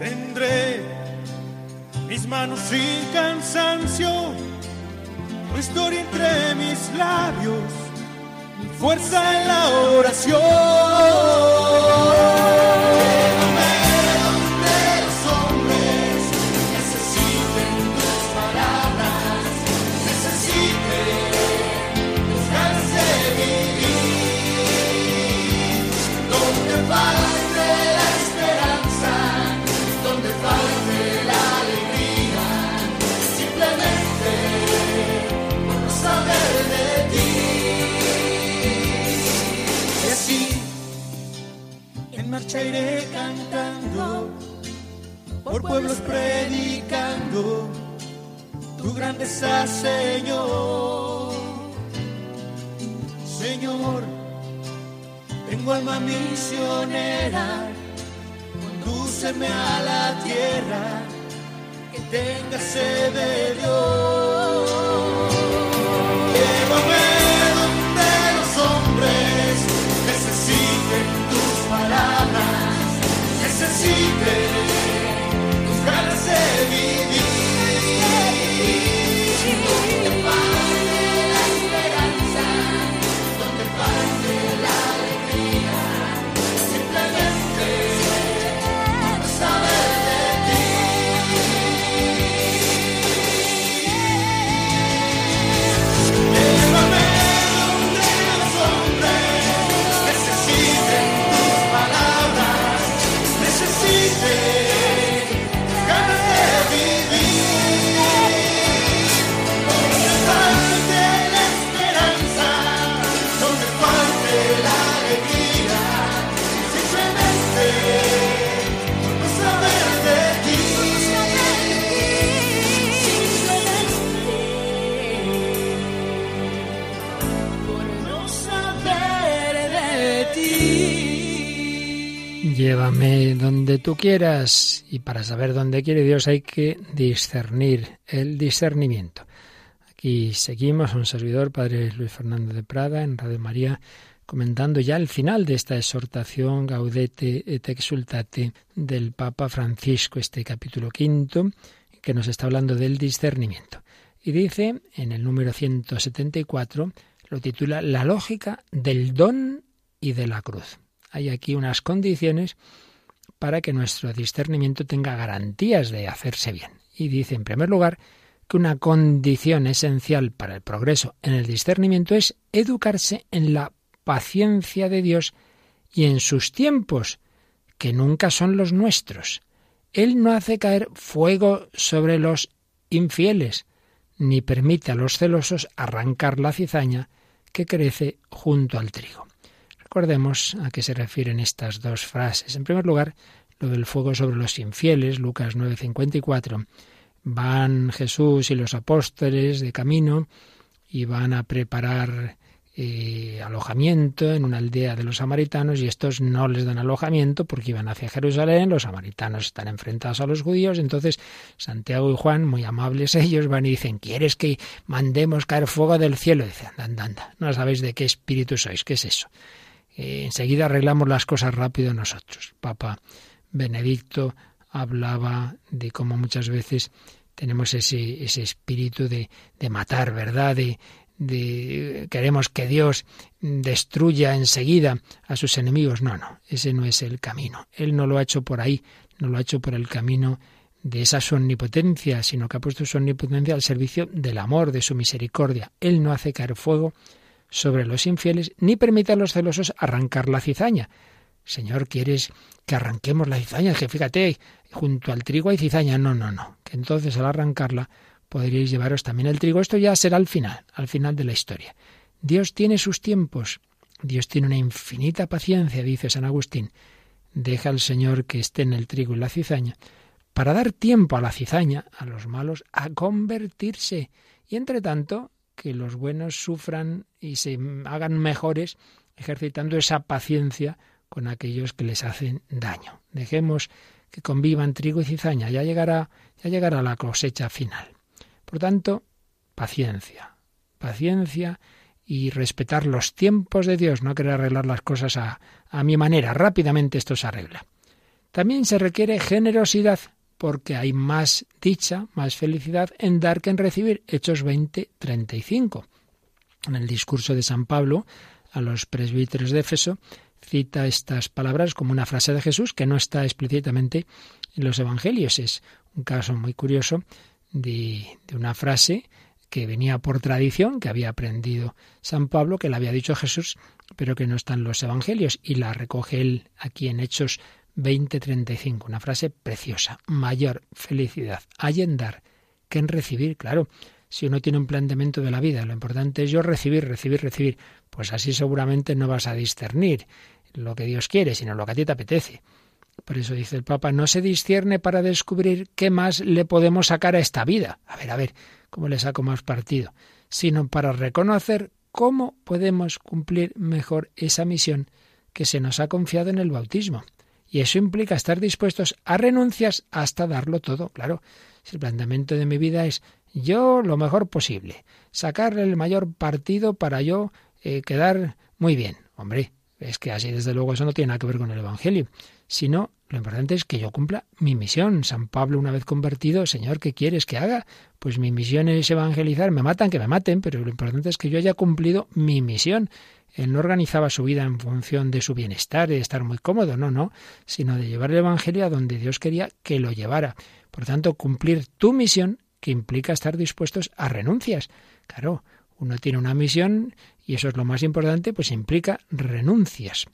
Tendré mis manos sin cansancio, tu historia entre mis labios, mi fuerza en la oración. Llévame donde tú quieras. Y para saber dónde quiere Dios hay que discernir, el discernimiento. Aquí seguimos un servidor, Padre Luis Fernando de Prada, en Radio María, comentando ya el final de esta exhortación Gaudete et Exultate del Papa Francisco, este capítulo quinto, que nos está hablando del discernimiento. Y dice en el número 174, lo titula La lógica del don y de la cruz. Hay aquí unas condiciones para que nuestro discernimiento tenga garantías de hacerse bien. Y dice, en primer lugar, que una condición esencial para el progreso en el discernimiento es educarse en la paciencia de Dios y en sus tiempos, que nunca son los nuestros. Él no hace caer fuego sobre los infieles, ni permite a los celosos arrancar la cizaña que crece junto al trigo. Recordemos a qué se refieren estas dos frases. En primer lugar, lo del fuego sobre los infieles, Lucas 9:54. Van Jesús y los apóstoles de camino y van a preparar eh, alojamiento en una aldea de los samaritanos y estos no les dan alojamiento porque iban hacia Jerusalén, los samaritanos están enfrentados a los judíos, entonces Santiago y Juan, muy amables [LAUGHS] ellos, van y dicen, ¿quieres que mandemos caer fuego del cielo? Y dicen, anda, anda, no sabéis de qué espíritu sois, ¿qué es eso? Eh, enseguida arreglamos las cosas rápido nosotros. Papa Benedicto hablaba de cómo muchas veces tenemos ese, ese espíritu de, de matar, ¿verdad? De, de queremos que Dios destruya enseguida a sus enemigos. No, no, ese no es el camino. Él no lo ha hecho por ahí, no lo ha hecho por el camino de esa su omnipotencia, sino que ha puesto su omnipotencia al servicio del amor, de su misericordia. Él no hace caer fuego sobre los infieles, ni permite a los celosos arrancar la cizaña. Señor, ¿quieres que arranquemos la cizaña? Que fíjate, junto al trigo hay cizaña. No, no, no. Que entonces al arrancarla podríais llevaros también el trigo. Esto ya será al final, al final de la historia. Dios tiene sus tiempos. Dios tiene una infinita paciencia, dice San Agustín. Deja al Señor que esté en el trigo y la cizaña, para dar tiempo a la cizaña, a los malos, a convertirse. Y entre tanto, que los buenos sufran y se hagan mejores, ejercitando esa paciencia con aquellos que les hacen daño. Dejemos que convivan trigo y cizaña, ya llegará, ya llegará la cosecha final. Por tanto, paciencia, paciencia y respetar los tiempos de Dios, no querer arreglar las cosas a, a mi manera, rápidamente esto se arregla. También se requiere generosidad, porque hay más dicha, más felicidad en dar que en recibir. Hechos 20, 35. En el discurso de San Pablo a los presbíteros de Éfeso, cita estas palabras como una frase de Jesús que no está explícitamente en los evangelios. Es un caso muy curioso de, una frase que venía por tradición, que había aprendido San Pablo, que le había dicho Jesús, pero que no está en los Evangelios, y la recoge él aquí en Hechos 20:35, una frase preciosa. Mayor felicidad hay en dar que en recibir, claro. Si uno tiene un planteamiento de la vida, lo importante es yo recibir, recibir, recibir, pues así seguramente no vas a discernir lo que Dios quiere, sino lo que a ti te apetece. Por eso dice el Papa, no se discierne para descubrir qué más le podemos sacar a esta vida. A ver, a ver, ¿cómo le saco más partido? Sino para reconocer cómo podemos cumplir mejor esa misión que se nos ha confiado en el bautismo. Y eso implica estar dispuestos a renuncias hasta darlo todo. Claro, si el planteamiento de mi vida es yo lo mejor posible, sacarle el mayor partido para yo eh, quedar muy bien. Hombre, es que así desde luego eso no tiene nada que ver con el Evangelio sino lo importante es que yo cumpla mi misión. San Pablo, una vez convertido, Señor, ¿qué quieres que haga? Pues mi misión es evangelizar. Me matan, que me maten, pero lo importante es que yo haya cumplido mi misión. Él no organizaba su vida en función de su bienestar, de estar muy cómodo, no, no, sino de llevar el Evangelio a donde Dios quería que lo llevara. Por tanto, cumplir tu misión, que implica estar dispuestos a renuncias. Claro, uno tiene una misión y eso es lo más importante, pues implica renuncias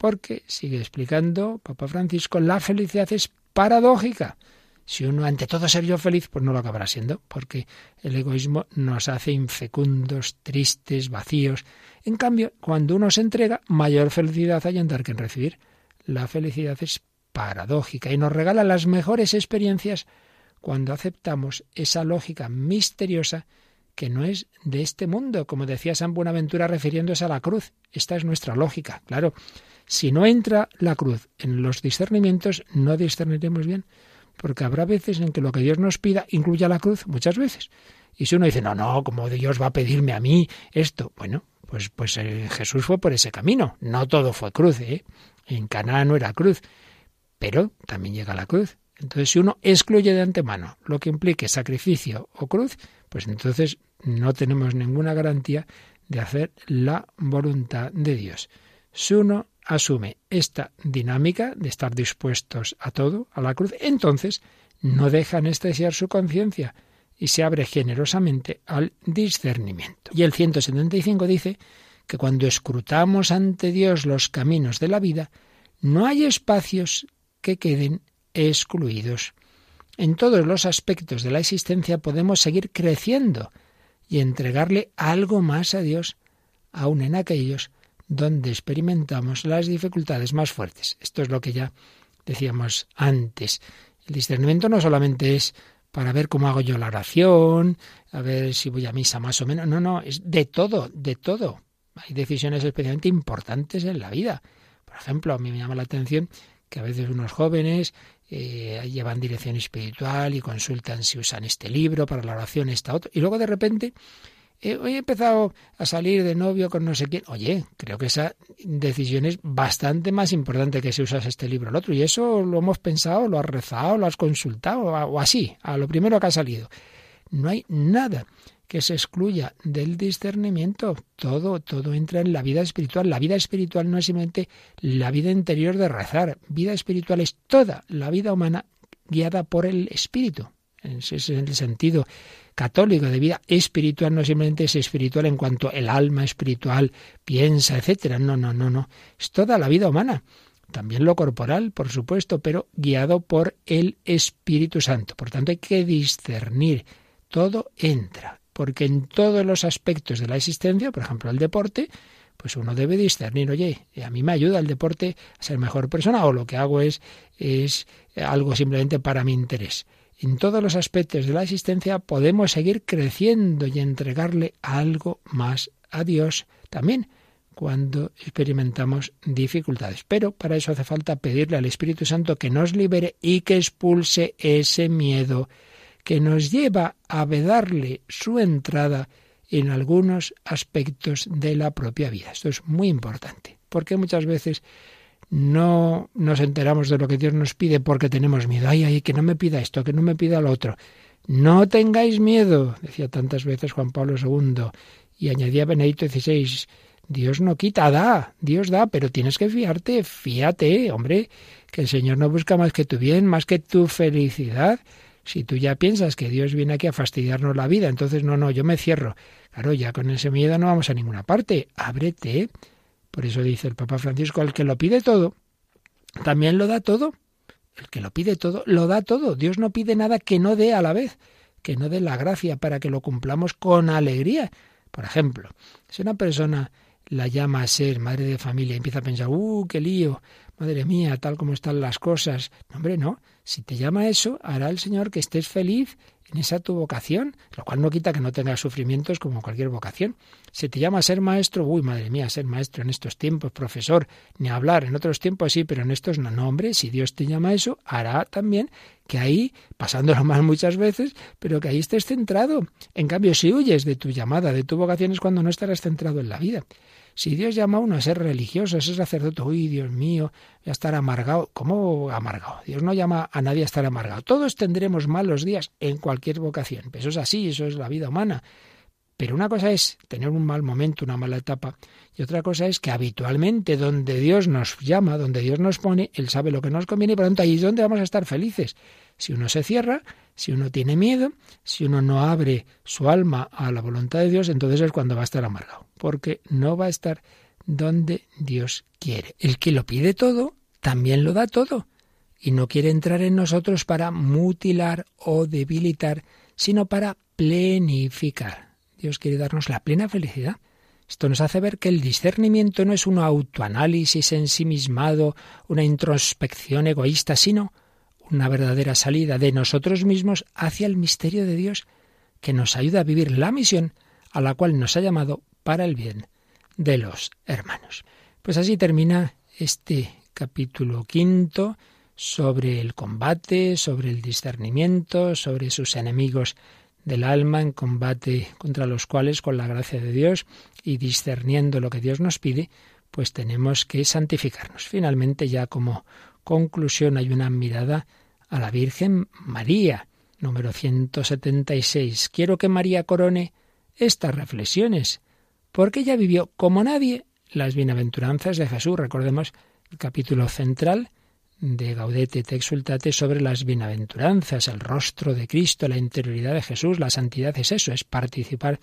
porque, sigue explicando Papa Francisco, la felicidad es paradójica. Si uno ante todo ser yo feliz, pues no lo acabará siendo, porque el egoísmo nos hace infecundos, tristes, vacíos. En cambio, cuando uno se entrega, mayor felicidad hay en dar que en recibir. La felicidad es paradójica y nos regala las mejores experiencias cuando aceptamos esa lógica misteriosa que no es de este mundo, como decía San Buenaventura refiriéndose a la cruz. Esta es nuestra lógica, claro. Si no entra la cruz en los discernimientos, no discerniremos bien, porque habrá veces en que lo que Dios nos pida incluya la cruz, muchas veces. Y si uno dice, no, no, como Dios va a pedirme a mí esto, bueno, pues, pues eh, Jesús fue por ese camino. No todo fue cruz, ¿eh? En Canaán no era cruz, pero también llega la cruz. Entonces, si uno excluye de antemano lo que implique sacrificio o cruz, pues entonces no tenemos ninguna garantía de hacer la voluntad de Dios. Si uno asume esta dinámica de estar dispuestos a todo, a la cruz, entonces no deja anestesiar su conciencia y se abre generosamente al discernimiento. Y el 175 dice que cuando escrutamos ante Dios los caminos de la vida, no hay espacios que queden excluidos. En todos los aspectos de la existencia podemos seguir creciendo y entregarle algo más a Dios, aun en aquellos donde experimentamos las dificultades más fuertes. Esto es lo que ya decíamos antes. El discernimiento no solamente es para ver cómo hago yo la oración, a ver si voy a misa más o menos. No, no, es de todo, de todo. Hay decisiones especialmente importantes en la vida. Por ejemplo, a mí me llama la atención que a veces unos jóvenes eh, llevan dirección espiritual y consultan si usan este libro para la oración, esta otra, y luego de repente eh, hoy he empezado a salir de novio con no sé quién. Oye, creo que esa decisión es bastante más importante que si usas este libro o el otro. Y eso lo hemos pensado, lo has rezado, lo has consultado, o así, a lo primero que ha salido. No hay nada que se excluya del discernimiento. Todo, todo entra en la vida espiritual. La vida espiritual no es simplemente la vida interior de rezar. Vida espiritual es toda la vida humana guiada por el espíritu. Ese es el sentido católico de vida espiritual no simplemente es espiritual en cuanto el alma espiritual piensa, etcétera. No, no, no, no. Es toda la vida humana. También lo corporal, por supuesto, pero guiado por el Espíritu Santo. Por tanto, hay que discernir. Todo entra, porque en todos los aspectos de la existencia, por ejemplo, el deporte, pues uno debe discernir, oye, a mí me ayuda el deporte a ser mejor persona o lo que hago es, es algo simplemente para mi interés en todos los aspectos de la existencia podemos seguir creciendo y entregarle algo más a Dios también cuando experimentamos dificultades. Pero para eso hace falta pedirle al Espíritu Santo que nos libere y que expulse ese miedo que nos lleva a vedarle su entrada en algunos aspectos de la propia vida. Esto es muy importante, porque muchas veces no nos enteramos de lo que Dios nos pide porque tenemos miedo. Ay, ay, que no me pida esto, que no me pida lo otro. No tengáis miedo, decía tantas veces Juan Pablo II, y añadía Benedicto XVI, Dios no quita, da, Dios da, pero tienes que fiarte, fíate, hombre, que el Señor no busca más que tu bien, más que tu felicidad. Si tú ya piensas que Dios viene aquí a fastidiarnos la vida, entonces no, no, yo me cierro. Claro, ya con ese miedo no vamos a ninguna parte. Ábrete, por eso dice el Papa Francisco, el que lo pide todo, también lo da todo. El que lo pide todo, lo da todo. Dios no pide nada que no dé a la vez, que no dé la gracia para que lo cumplamos con alegría. Por ejemplo, si una persona la llama a ser madre de familia y empieza a pensar, ¡uh, qué lío! Madre mía, tal como están las cosas. No, hombre, no. Si te llama eso, hará el Señor que estés feliz en esa tu vocación, lo cual no quita que no tengas sufrimientos como cualquier vocación. Si te llama a ser maestro, uy, madre mía, ser maestro en estos tiempos, profesor, ni hablar, en otros tiempos sí, pero en estos no, no, hombre, si Dios te llama a eso, hará también que ahí, pasándolo [LAUGHS] mal muchas veces, pero que ahí estés centrado. En cambio, si huyes de tu llamada, de tu vocación, es cuando no estarás centrado en la vida. Si Dios llama a uno a ser religioso, a ser sacerdote, uy, Dios mío, voy a estar amargado. ¿Cómo amargado? Dios no llama a nadie a estar amargado. Todos tendremos malos días en cualquier vocación. Eso es así, eso es la vida humana. Pero una cosa es tener un mal momento, una mala etapa, y otra cosa es que habitualmente donde Dios nos llama, donde Dios nos pone, Él sabe lo que nos conviene y por lo tanto ahí es donde vamos a estar felices. Si uno se cierra, si uno tiene miedo, si uno no abre su alma a la voluntad de Dios, entonces es cuando va a estar amargado, porque no va a estar donde Dios quiere. El que lo pide todo, también lo da todo, y no quiere entrar en nosotros para mutilar o debilitar, sino para plenificar. Dios quiere darnos la plena felicidad. Esto nos hace ver que el discernimiento no es un autoanálisis ensimismado, una introspección egoísta, sino una verdadera salida de nosotros mismos hacia el misterio de Dios, que nos ayuda a vivir la misión a la cual nos ha llamado para el bien de los hermanos. Pues así termina este capítulo quinto sobre el combate, sobre el discernimiento, sobre sus enemigos del alma en combate contra los cuales, con la gracia de Dios y discerniendo lo que Dios nos pide, pues tenemos que santificarnos. Finalmente, ya como conclusión, hay una mirada a la Virgen María. número 176. Quiero que María corone estas reflexiones, porque ella vivió como nadie las bienaventuranzas de Jesús. Recordemos el capítulo central de Gaudete te exultate sobre las bienaventuranzas, el rostro de Cristo, la interioridad de Jesús, la santidad es eso, es participar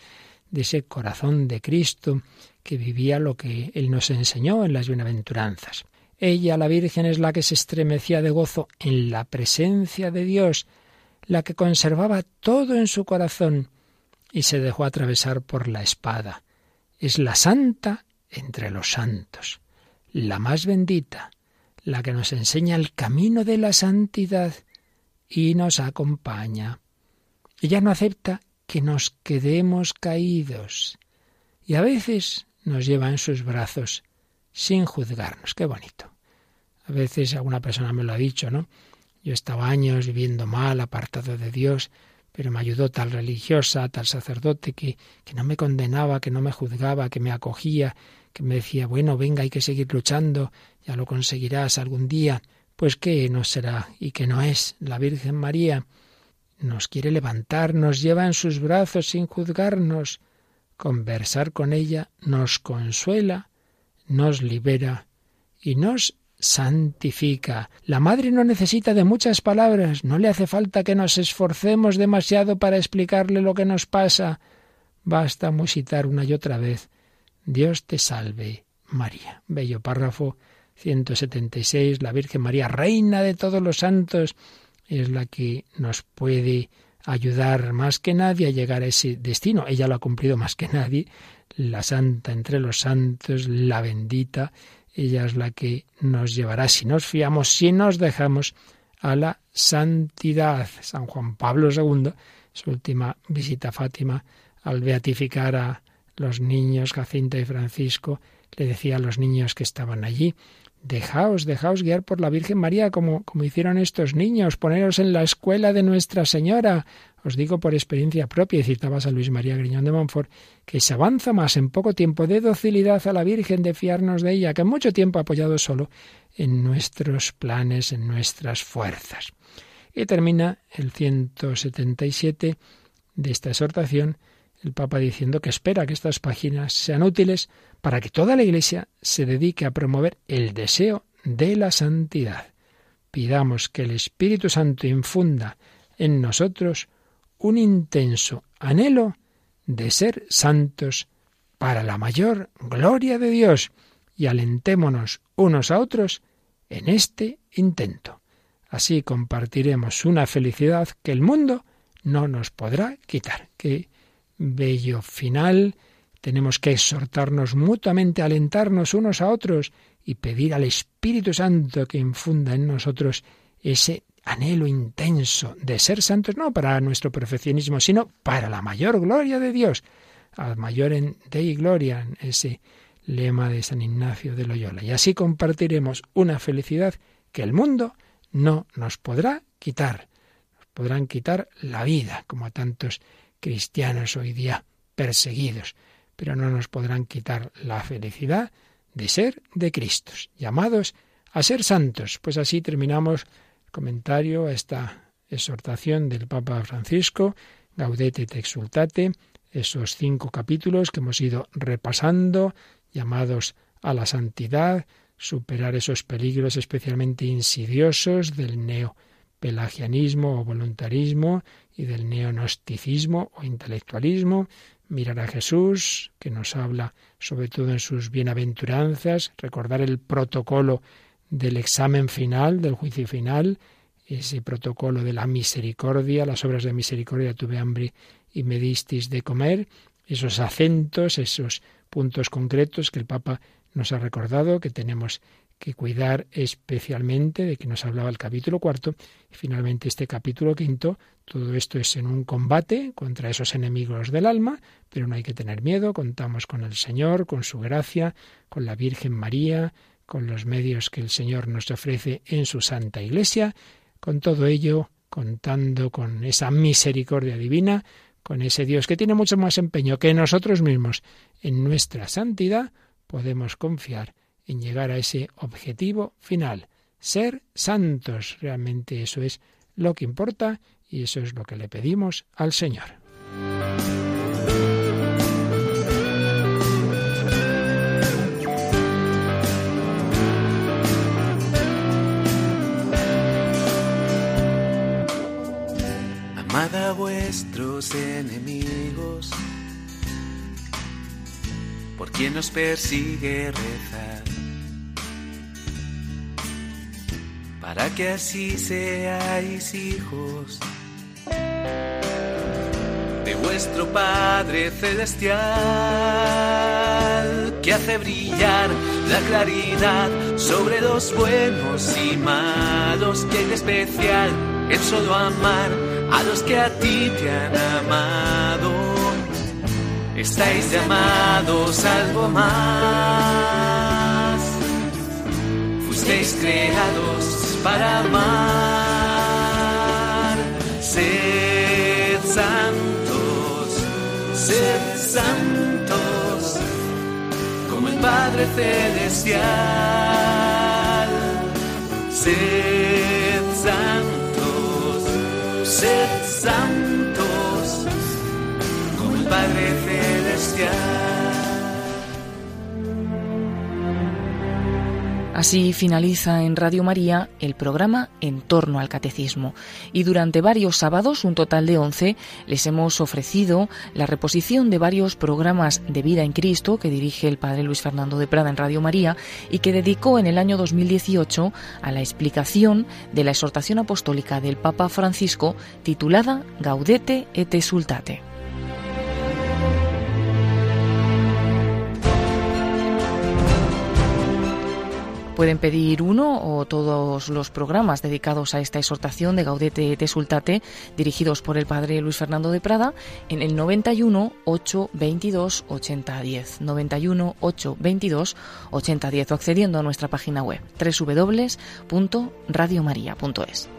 de ese corazón de Cristo que vivía lo que Él nos enseñó en las bienaventuranzas. Ella, la Virgen, es la que se estremecía de gozo en la presencia de Dios, la que conservaba todo en su corazón y se dejó atravesar por la espada. Es la santa entre los santos, la más bendita, la que nos enseña el camino de la santidad y nos acompaña. Ella no acepta que nos quedemos caídos y a veces nos lleva en sus brazos sin juzgarnos. Qué bonito. A veces alguna persona me lo ha dicho, ¿no? Yo estaba años viviendo mal, apartado de Dios, pero me ayudó tal religiosa, tal sacerdote que, que no me condenaba, que no me juzgaba, que me acogía, que me decía, bueno, venga, hay que seguir luchando, ya lo conseguirás algún día. Pues que no será y que no es la Virgen María. Nos quiere levantar, nos lleva en sus brazos sin juzgarnos. Conversar con ella nos consuela, nos libera y nos santifica. La Madre no necesita de muchas palabras, no le hace falta que nos esforcemos demasiado para explicarle lo que nos pasa. Basta musitar una y otra vez Dios te salve, María. Bello párrafo 176. La Virgen María, Reina de todos los santos, es la que nos puede ayudar más que nadie a llegar a ese destino. Ella lo ha cumplido más que nadie. La santa entre los santos, la bendita, ella es la que nos llevará si nos fiamos, si nos dejamos a la santidad. San Juan Pablo II, su última visita a Fátima, al beatificar a los niños, Jacinta y Francisco, le decía a los niños que estaban allí, dejaos, dejaos guiar por la Virgen María, como, como hicieron estos niños, poneros en la escuela de Nuestra Señora. Os digo por experiencia propia, y citabas a Luis María Griñón de Montfort, que se avanza más en poco tiempo de docilidad a la Virgen, de fiarnos de ella, que en mucho tiempo apoyado solo en nuestros planes, en nuestras fuerzas. Y termina el 177 de esta exhortación el Papa diciendo que espera que estas páginas sean útiles para que toda la Iglesia se dedique a promover el deseo de la santidad. Pidamos que el Espíritu Santo infunda en nosotros un intenso anhelo de ser santos para la mayor gloria de Dios y alentémonos unos a otros en este intento. Así compartiremos una felicidad que el mundo no nos podrá quitar. Que bello final. Tenemos que exhortarnos mutuamente, alentarnos unos a otros y pedir al Espíritu Santo que infunda en nosotros ese anhelo intenso de ser santos, no para nuestro perfeccionismo, sino para la mayor gloria de Dios, al mayor en Dei Gloria, ese lema de San Ignacio de Loyola. Y así compartiremos una felicidad que el mundo no nos podrá quitar. Nos podrán quitar la vida, como a tantos cristianos hoy día perseguidos, pero no nos podrán quitar la felicidad de ser de Cristo, llamados a ser santos. Pues así terminamos el comentario a esta exhortación del Papa Francisco, Gaudete et Exultate, esos cinco capítulos que hemos ido repasando, llamados a la santidad, superar esos peligros especialmente insidiosos del neo pelagianismo o voluntarismo y del neonosticismo o intelectualismo, mirar a Jesús, que nos habla sobre todo en sus bienaventuranzas, recordar el protocolo del examen final, del juicio final, ese protocolo de la misericordia, las obras de misericordia, tuve hambre y me disteis de comer, esos acentos, esos puntos concretos que el Papa nos ha recordado, que tenemos que cuidar especialmente de que nos hablaba el capítulo cuarto y finalmente este capítulo quinto. Todo esto es en un combate contra esos enemigos del alma, pero no hay que tener miedo. Contamos con el Señor, con su gracia, con la Virgen María, con los medios que el Señor nos ofrece en su Santa Iglesia. Con todo ello, contando con esa misericordia divina, con ese Dios que tiene mucho más empeño que nosotros mismos en nuestra santidad, podemos confiar en llegar a ese objetivo final, ser santos. Realmente eso es lo que importa y eso es lo que le pedimos al Señor. Amad a vuestros enemigos, por quien nos persigue rezar, para que así seáis hijos de vuestro Padre Celestial, que hace brillar la claridad sobre los buenos y malos, que en especial en solo amar a los que a ti te han amado. Estáis llamados algo más. Fuisteis creados para amar. Sed santos, sed santos, como el Padre Celestial. Sed santos, sed santos, como el Padre Celestial. Así finaliza en Radio María el programa En torno al Catecismo. Y durante varios sábados, un total de 11, les hemos ofrecido la reposición de varios programas de vida en Cristo que dirige el Padre Luis Fernando de Prada en Radio María y que dedicó en el año 2018 a la explicación de la exhortación apostólica del Papa Francisco titulada Gaudete et Exultate. Pueden pedir uno o todos los programas dedicados a esta exhortación de Gaudete et Exultate dirigidos por el Padre Luis Fernando de Prada en el 91 822 8010. 91 822 8010 o accediendo a nuestra página web www.radiomaria.es.